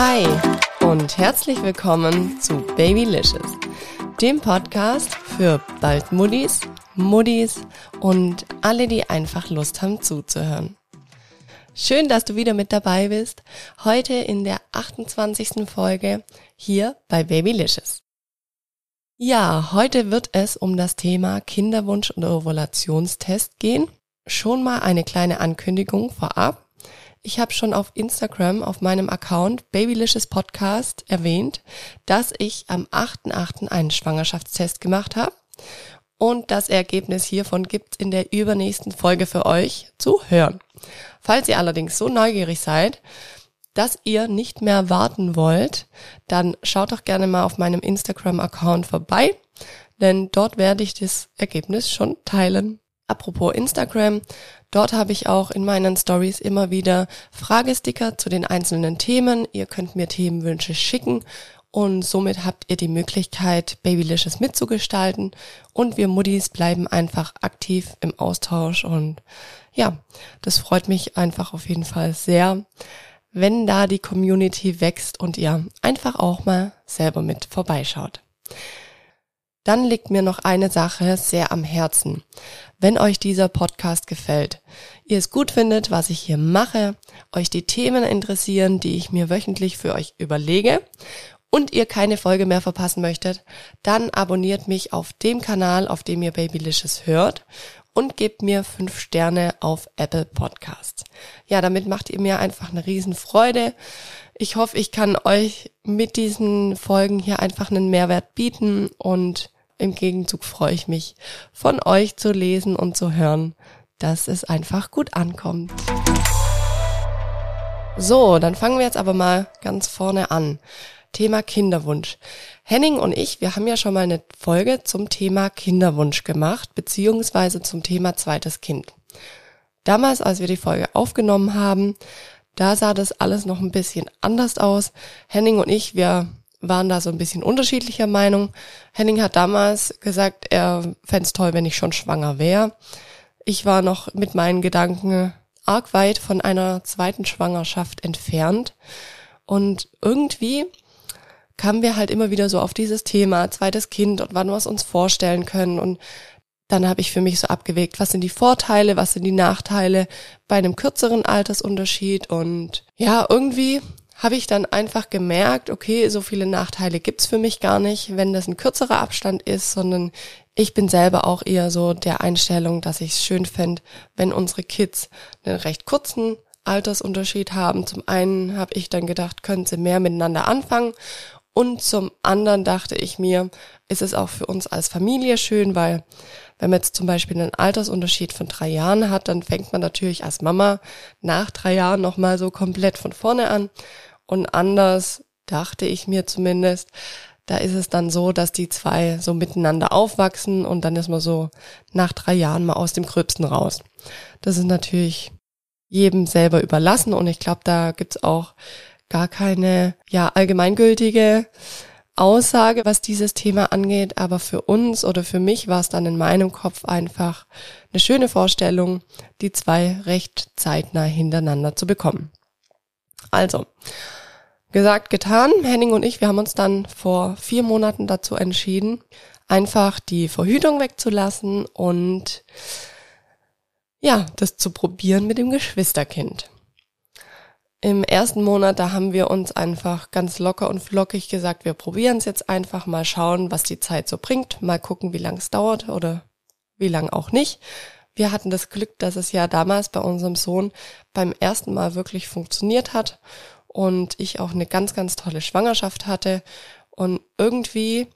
Hi und herzlich willkommen zu Babylicious, dem Podcast für bald Muddis, Muddis und alle, die einfach Lust haben zuzuhören. Schön, dass du wieder mit dabei bist, heute in der 28. Folge hier bei Babylicious. Ja, heute wird es um das Thema Kinderwunsch und Ovulationstest gehen. Schon mal eine kleine Ankündigung vorab. Ich habe schon auf Instagram auf meinem Account Babylicious Podcast erwähnt, dass ich am 8.8. einen Schwangerschaftstest gemacht habe. Und das Ergebnis hiervon gibt's in der übernächsten Folge für euch zu hören. Falls ihr allerdings so neugierig seid, dass ihr nicht mehr warten wollt, dann schaut doch gerne mal auf meinem Instagram-Account vorbei, denn dort werde ich das Ergebnis schon teilen. Apropos Instagram, dort habe ich auch in meinen Stories immer wieder Fragesticker zu den einzelnen Themen. Ihr könnt mir Themenwünsche schicken und somit habt ihr die Möglichkeit, Babylicious mitzugestalten und wir Muddis bleiben einfach aktiv im Austausch und ja, das freut mich einfach auf jeden Fall sehr, wenn da die Community wächst und ihr einfach auch mal selber mit vorbeischaut. Dann liegt mir noch eine Sache sehr am Herzen. Wenn euch dieser Podcast gefällt, ihr es gut findet, was ich hier mache, euch die Themen interessieren, die ich mir wöchentlich für euch überlege und ihr keine Folge mehr verpassen möchtet, dann abonniert mich auf dem Kanal, auf dem ihr Babylicious hört und gebt mir fünf Sterne auf Apple Podcasts. Ja, damit macht ihr mir einfach eine Riesenfreude. Ich hoffe, ich kann euch mit diesen Folgen hier einfach einen Mehrwert bieten und im Gegenzug freue ich mich, von euch zu lesen und zu hören, dass es einfach gut ankommt. So, dann fangen wir jetzt aber mal ganz vorne an. Thema Kinderwunsch. Henning und ich, wir haben ja schon mal eine Folge zum Thema Kinderwunsch gemacht, beziehungsweise zum Thema zweites Kind. Damals, als wir die Folge aufgenommen haben, da sah das alles noch ein bisschen anders aus. Henning und ich, wir waren da so ein bisschen unterschiedlicher Meinung. Henning hat damals gesagt, er fände es toll, wenn ich schon schwanger wäre. Ich war noch mit meinen Gedanken arg weit von einer zweiten Schwangerschaft entfernt. Und irgendwie kamen wir halt immer wieder so auf dieses Thema, zweites Kind und wann wir es uns vorstellen können. Und dann habe ich für mich so abgewegt, was sind die Vorteile, was sind die Nachteile bei einem kürzeren Altersunterschied. Und ja, irgendwie habe ich dann einfach gemerkt, okay, so viele Nachteile gibt's für mich gar nicht, wenn das ein kürzerer Abstand ist, sondern ich bin selber auch eher so der Einstellung, dass ich es schön fände, wenn unsere Kids einen recht kurzen Altersunterschied haben. Zum einen habe ich dann gedacht, können sie mehr miteinander anfangen und zum anderen dachte ich mir, ist es auch für uns als Familie schön, weil wenn man jetzt zum Beispiel einen Altersunterschied von drei Jahren hat, dann fängt man natürlich als Mama nach drei Jahren nochmal so komplett von vorne an. Und anders dachte ich mir zumindest, da ist es dann so, dass die zwei so miteinander aufwachsen und dann ist man so nach drei Jahren mal aus dem Gröbsten raus. Das ist natürlich jedem selber überlassen und ich glaube, da gibt's auch gar keine ja allgemeingültige Aussage, was dieses Thema angeht, aber für uns oder für mich war es dann in meinem Kopf einfach eine schöne Vorstellung, die zwei recht zeitnah hintereinander zu bekommen. Also, Gesagt, getan. Henning und ich, wir haben uns dann vor vier Monaten dazu entschieden, einfach die Verhütung wegzulassen und ja, das zu probieren mit dem Geschwisterkind. Im ersten Monat, da haben wir uns einfach ganz locker und flockig gesagt, wir probieren es jetzt einfach, mal schauen, was die Zeit so bringt, mal gucken, wie lang es dauert oder wie lang auch nicht. Wir hatten das Glück, dass es ja damals bei unserem Sohn beim ersten Mal wirklich funktioniert hat und ich auch eine ganz, ganz tolle Schwangerschaft hatte. Und irgendwie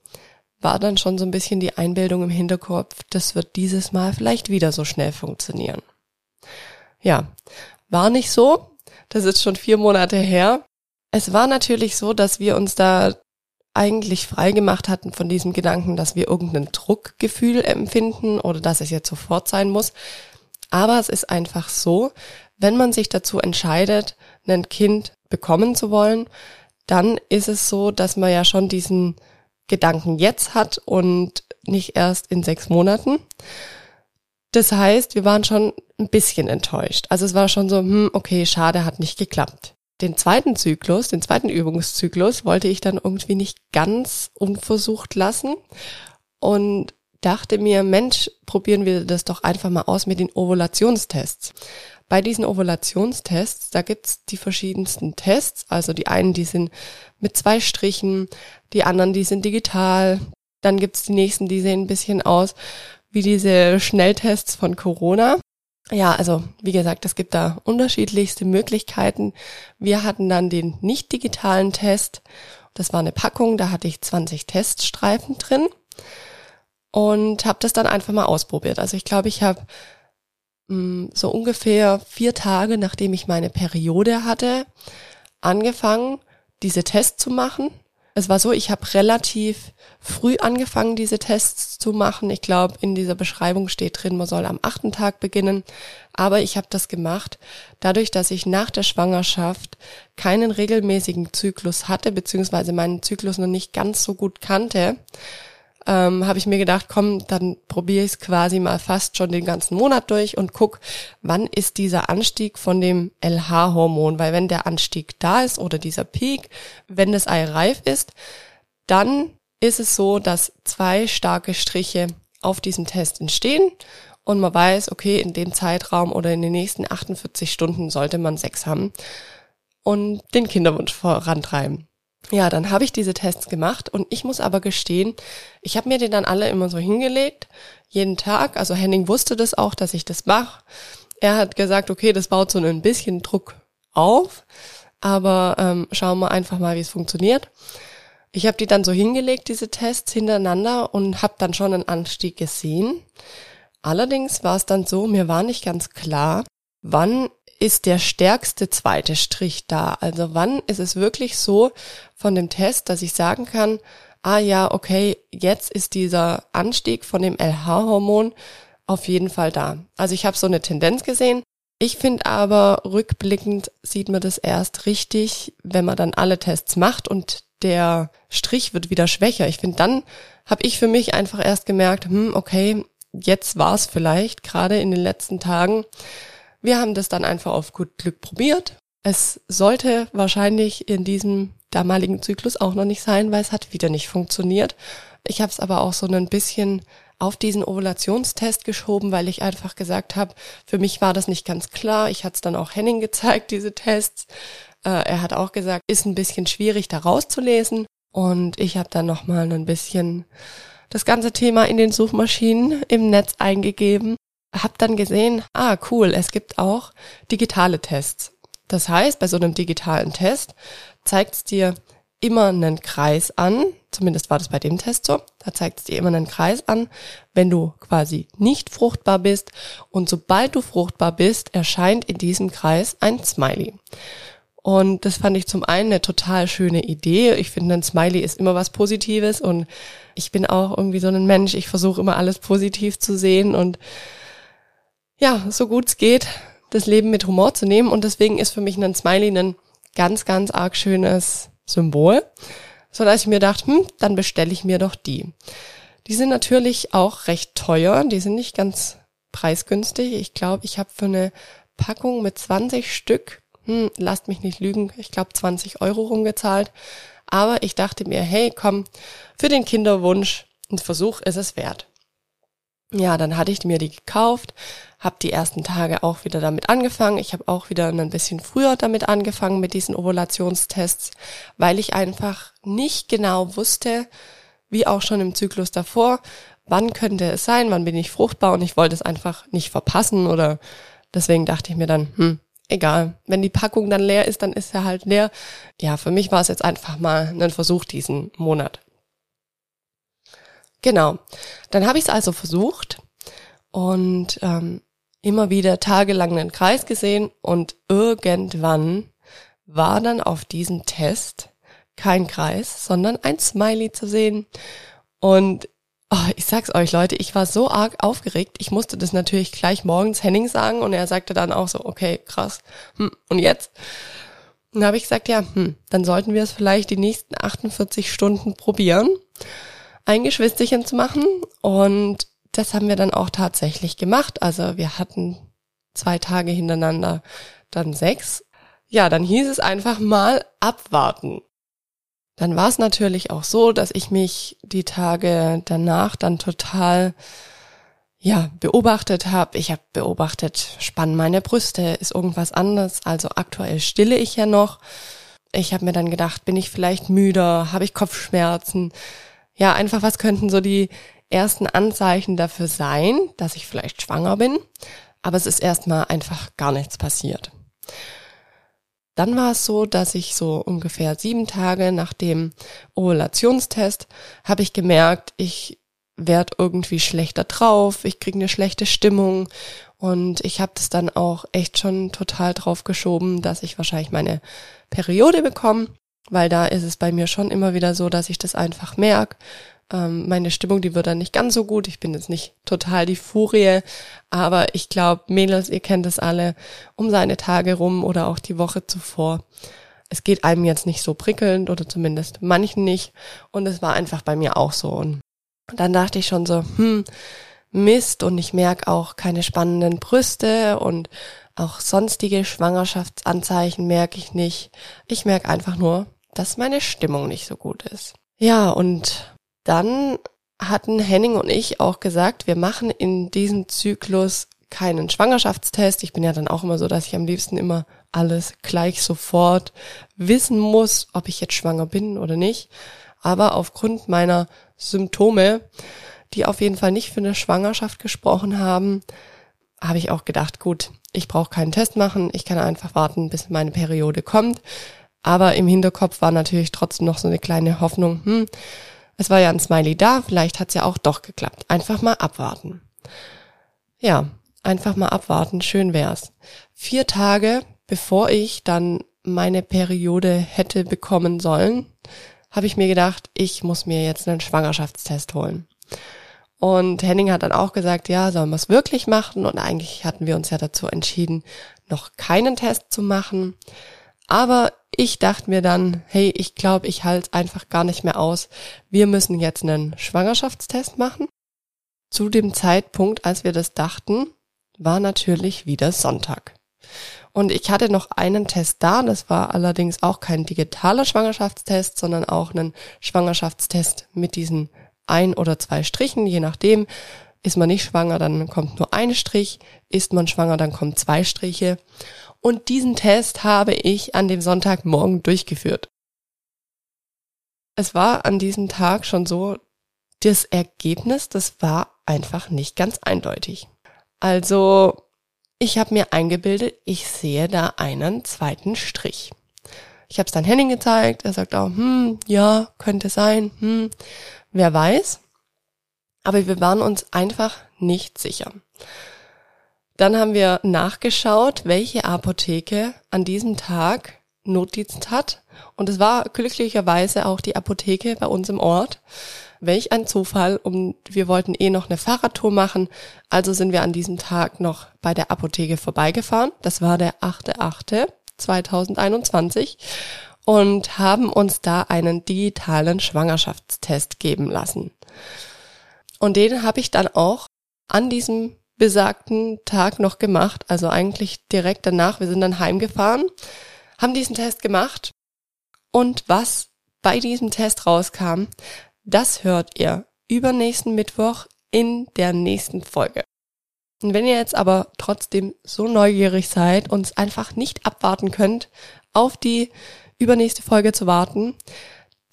war dann schon so ein bisschen die Einbildung im Hinterkopf, das wird dieses Mal vielleicht wieder so schnell funktionieren. Ja, war nicht so. Das ist schon vier Monate her. Es war natürlich so, dass wir uns da eigentlich frei gemacht hatten von diesem Gedanken, dass wir irgendein Druckgefühl empfinden oder dass es jetzt sofort sein muss. Aber es ist einfach so, wenn man sich dazu entscheidet, ein Kind bekommen zu wollen, dann ist es so, dass man ja schon diesen Gedanken jetzt hat und nicht erst in sechs Monaten. Das heißt, wir waren schon ein bisschen enttäuscht. Also es war schon so, hm, okay, schade, hat nicht geklappt. den zweiten Zyklus, den zweiten Übungszyklus, wollte ich dann irgendwie nicht ganz unversucht lassen und dachte mir, Mensch, probieren wir das doch einfach mal aus mit den Ovulationstests. Bei diesen Ovulationstests, da gibt's die verschiedensten Tests. Also die einen, die sind mit zwei Strichen, die anderen, die sind digital. Dann gibt's die nächsten, die sehen ein bisschen aus wie diese Schnelltests von Corona. Ja, also wie gesagt, es gibt da unterschiedlichste Möglichkeiten. Wir hatten dann den nicht digitalen Test. Das war eine Packung, da hatte ich 20 Teststreifen drin und habe das dann einfach mal ausprobiert. Also ich glaube, ich habe mm, so ungefähr vier Tage, nachdem ich meine Periode hatte, angefangen, diese Tests zu machen es war so, ich habe relativ früh angefangen, diese Tests zu machen. Ich glaube, in dieser Beschreibung steht drin, man soll am achten Tag beginnen. Aber ich habe das gemacht, dadurch, dass ich nach der Schwangerschaft keinen regelmäßigen Zyklus hatte, beziehungsweise meinen Zyklus noch nicht ganz so gut kannte ähm, habe ich mir gedacht, komm, dann probiere ich es quasi mal fast schon den ganzen Monat durch und guck, wann ist dieser Anstieg von dem LH-Hormon, weil wenn der Anstieg da ist oder dieser Peak, wenn das Ei reif ist, dann ist es so, dass zwei starke Striche auf diesem Test entstehen und man weiß, okay, in dem Zeitraum oder in den nächsten 48 Stunden sollte man Sex haben und den Kinderwunsch vorantreiben. Ja, dann habe ich diese Tests gemacht und ich muss aber gestehen, ich habe mir die dann alle immer so hingelegt, jeden Tag. Also Henning wusste das auch, dass ich das mache. Er hat gesagt, okay, das baut so ein bisschen Druck auf, aber ähm, schauen wir einfach mal, wie es funktioniert. Ich habe die dann so hingelegt, diese Tests hintereinander und habe dann schon einen Anstieg gesehen. Allerdings war es dann so, mir war nicht ganz klar, wann ist der stärkste zweite Strich da? Also wann ist es wirklich so von dem Test, dass ich sagen kann, ah ja, okay, jetzt ist dieser Anstieg von dem LH-Hormon auf jeden Fall da. Also ich habe so eine Tendenz gesehen. Ich finde aber, rückblickend sieht man das erst richtig, wenn man dann alle Tests macht und der Strich wird wieder schwächer. Ich finde, dann habe ich für mich einfach erst gemerkt, hm, okay, jetzt war es vielleicht gerade in den letzten Tagen wir haben das dann einfach auf gut Glück probiert. Es sollte wahrscheinlich in diesem damaligen Zyklus auch noch nicht sein, weil es hat wieder nicht funktioniert. Ich habe es aber auch so ein bisschen auf diesen Ovulationstest geschoben, weil ich einfach gesagt habe, für mich war das nicht ganz klar. Ich hatte es dann auch Henning gezeigt, diese Tests. Äh, er hat auch gesagt, ist ein bisschen schwierig da rauszulesen. Und ich habe dann nochmal ein bisschen das ganze Thema in den Suchmaschinen im Netz eingegeben habe dann gesehen, ah cool, es gibt auch digitale Tests. Das heißt, bei so einem digitalen Test zeigt es dir immer einen Kreis an, zumindest war das bei dem Test so, da zeigt es dir immer einen Kreis an, wenn du quasi nicht fruchtbar bist und sobald du fruchtbar bist, erscheint in diesem Kreis ein Smiley. Und das fand ich zum einen eine total schöne Idee. Ich finde, ein Smiley ist immer was Positives und ich bin auch irgendwie so ein Mensch, ich versuche immer alles positiv zu sehen und ja, so gut es geht, das Leben mit Humor zu nehmen. Und deswegen ist für mich ein Smiley ein ganz, ganz arg schönes Symbol. So dass ich mir dachte, hm, dann bestelle ich mir doch die. Die sind natürlich auch recht teuer. Die sind nicht ganz preisgünstig. Ich glaube, ich habe für eine Packung mit 20 Stück, hm, lasst mich nicht lügen, ich glaube 20 Euro rumgezahlt. Aber ich dachte mir, hey, komm, für den Kinderwunsch, ein Versuch ist es wert. Ja, dann hatte ich mir die gekauft, habe die ersten Tage auch wieder damit angefangen. Ich habe auch wieder ein bisschen früher damit angefangen mit diesen Ovulationstests, weil ich einfach nicht genau wusste, wie auch schon im Zyklus davor, wann könnte es sein, wann bin ich fruchtbar und ich wollte es einfach nicht verpassen oder deswegen dachte ich mir dann, hm, egal, wenn die Packung dann leer ist, dann ist er halt leer. Ja, für mich war es jetzt einfach mal ein Versuch diesen Monat. Genau. Dann habe ich es also versucht und ähm, immer wieder tagelang einen Kreis gesehen und irgendwann war dann auf diesem Test kein Kreis, sondern ein Smiley zu sehen. Und oh, ich sag's euch, Leute, ich war so arg aufgeregt. Ich musste das natürlich gleich morgens Henning sagen und er sagte dann auch so, okay, krass. Hm, und jetzt? Und dann habe ich gesagt, ja, hm, dann sollten wir es vielleicht die nächsten 48 Stunden probieren ein Geschwisterchen zu machen. Und das haben wir dann auch tatsächlich gemacht. Also wir hatten zwei Tage hintereinander dann sechs. ja, dann hieß es einfach mal abwarten. Dann war es natürlich auch so, dass ich mich die Tage danach dann total ja, beobachtet habe. Ich habe beobachtet, spannen meine Brüste, ist irgendwas anders. Also aktuell stille ich ja noch. Ich habe mir dann gedacht, bin ich vielleicht müder, habe ich Kopfschmerzen? Ja, einfach was könnten so die ersten Anzeichen dafür sein, dass ich vielleicht schwanger bin. Aber es ist erstmal einfach gar nichts passiert. Dann war es so, dass ich so ungefähr sieben Tage nach dem Ovulationstest habe ich gemerkt, ich werd irgendwie schlechter drauf, ich krieg eine schlechte Stimmung und ich habe das dann auch echt schon total drauf geschoben, dass ich wahrscheinlich meine Periode bekomme, weil da ist es bei mir schon immer wieder so, dass ich das einfach merk. Ähm, meine Stimmung, die wird dann nicht ganz so gut. Ich bin jetzt nicht total die Furie, aber ich glaube, Mädels, ihr kennt es alle, um seine Tage rum oder auch die Woche zuvor. Es geht einem jetzt nicht so prickelnd oder zumindest manchen nicht. Und es war einfach bei mir auch so. Und dann dachte ich schon so, hm, Mist und ich merke auch keine spannenden Brüste und auch sonstige Schwangerschaftsanzeichen merke ich nicht. Ich merke einfach nur, dass meine Stimmung nicht so gut ist. Ja, und dann hatten Henning und ich auch gesagt, wir machen in diesem Zyklus keinen Schwangerschaftstest. Ich bin ja dann auch immer so, dass ich am liebsten immer alles gleich sofort wissen muss, ob ich jetzt schwanger bin oder nicht. Aber aufgrund meiner Symptome, die auf jeden Fall nicht für eine Schwangerschaft gesprochen haben, habe ich auch gedacht, gut, ich brauche keinen Test machen, ich kann einfach warten, bis meine Periode kommt. Aber im Hinterkopf war natürlich trotzdem noch so eine kleine Hoffnung, hm, es war ja ein Smiley da, vielleicht hat's ja auch doch geklappt. Einfach mal abwarten. Ja, einfach mal abwarten, schön wär's. Vier Tage bevor ich dann meine Periode hätte bekommen sollen, habe ich mir gedacht, ich muss mir jetzt einen Schwangerschaftstest holen. Und Henning hat dann auch gesagt, ja, sollen wir es wirklich machen? Und eigentlich hatten wir uns ja dazu entschieden, noch keinen Test zu machen. Aber ich dachte mir dann, hey, ich glaube, ich halte einfach gar nicht mehr aus. Wir müssen jetzt einen Schwangerschaftstest machen. Zu dem Zeitpunkt, als wir das dachten, war natürlich wieder Sonntag. Und ich hatte noch einen Test da, das war allerdings auch kein digitaler Schwangerschaftstest, sondern auch ein Schwangerschaftstest mit diesen ein oder zwei Strichen, je nachdem. Ist man nicht schwanger, dann kommt nur ein Strich. Ist man schwanger, dann kommen zwei Striche. Und diesen Test habe ich an dem Sonntagmorgen durchgeführt. Es war an diesem Tag schon so, das Ergebnis, das war einfach nicht ganz eindeutig. Also ich habe mir eingebildet, ich sehe da einen zweiten Strich. Ich habe es dann Henning gezeigt. Er sagt auch, hm, ja, könnte sein, hm, wer weiß. Aber wir waren uns einfach nicht sicher. Dann haben wir nachgeschaut, welche Apotheke an diesem Tag Notdienst hat. Und es war glücklicherweise auch die Apotheke bei uns im Ort. Welch ein Zufall. Und wir wollten eh noch eine Fahrradtour machen. Also sind wir an diesem Tag noch bei der Apotheke vorbeigefahren. Das war der 8.8.2021 und haben uns da einen digitalen Schwangerschaftstest geben lassen. Und den habe ich dann auch an diesem besagten Tag noch gemacht, also eigentlich direkt danach. Wir sind dann heimgefahren, haben diesen Test gemacht und was bei diesem Test rauskam, das hört ihr übernächsten Mittwoch in der nächsten Folge. Und wenn ihr jetzt aber trotzdem so neugierig seid und es einfach nicht abwarten könnt, auf die übernächste Folge zu warten,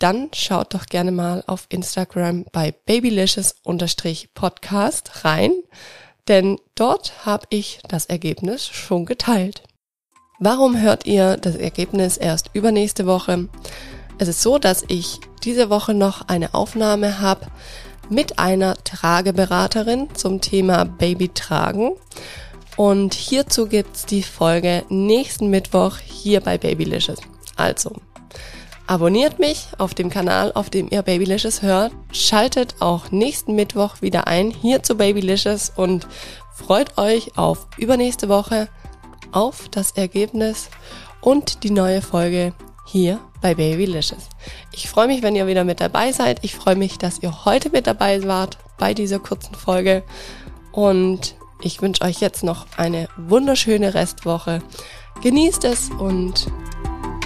dann schaut doch gerne mal auf Instagram bei babylicious-podcast rein, denn dort habe ich das Ergebnis schon geteilt. Warum hört ihr das Ergebnis erst übernächste Woche? Es ist so, dass ich diese Woche noch eine Aufnahme habe mit einer Trageberaterin zum Thema Babytragen. Und hierzu gibt's die Folge nächsten Mittwoch hier bei Babylicious. Also, abonniert mich auf dem Kanal, auf dem ihr Babylicious hört. Schaltet auch nächsten Mittwoch wieder ein hier zu Babylicious und freut euch auf übernächste Woche, auf das Ergebnis und die neue Folge hier bei Babylicious. Ich freue mich, wenn ihr wieder mit dabei seid. Ich freue mich, dass ihr heute mit dabei wart bei dieser kurzen Folge. Und ich wünsche euch jetzt noch eine wunderschöne Restwoche. genießt es und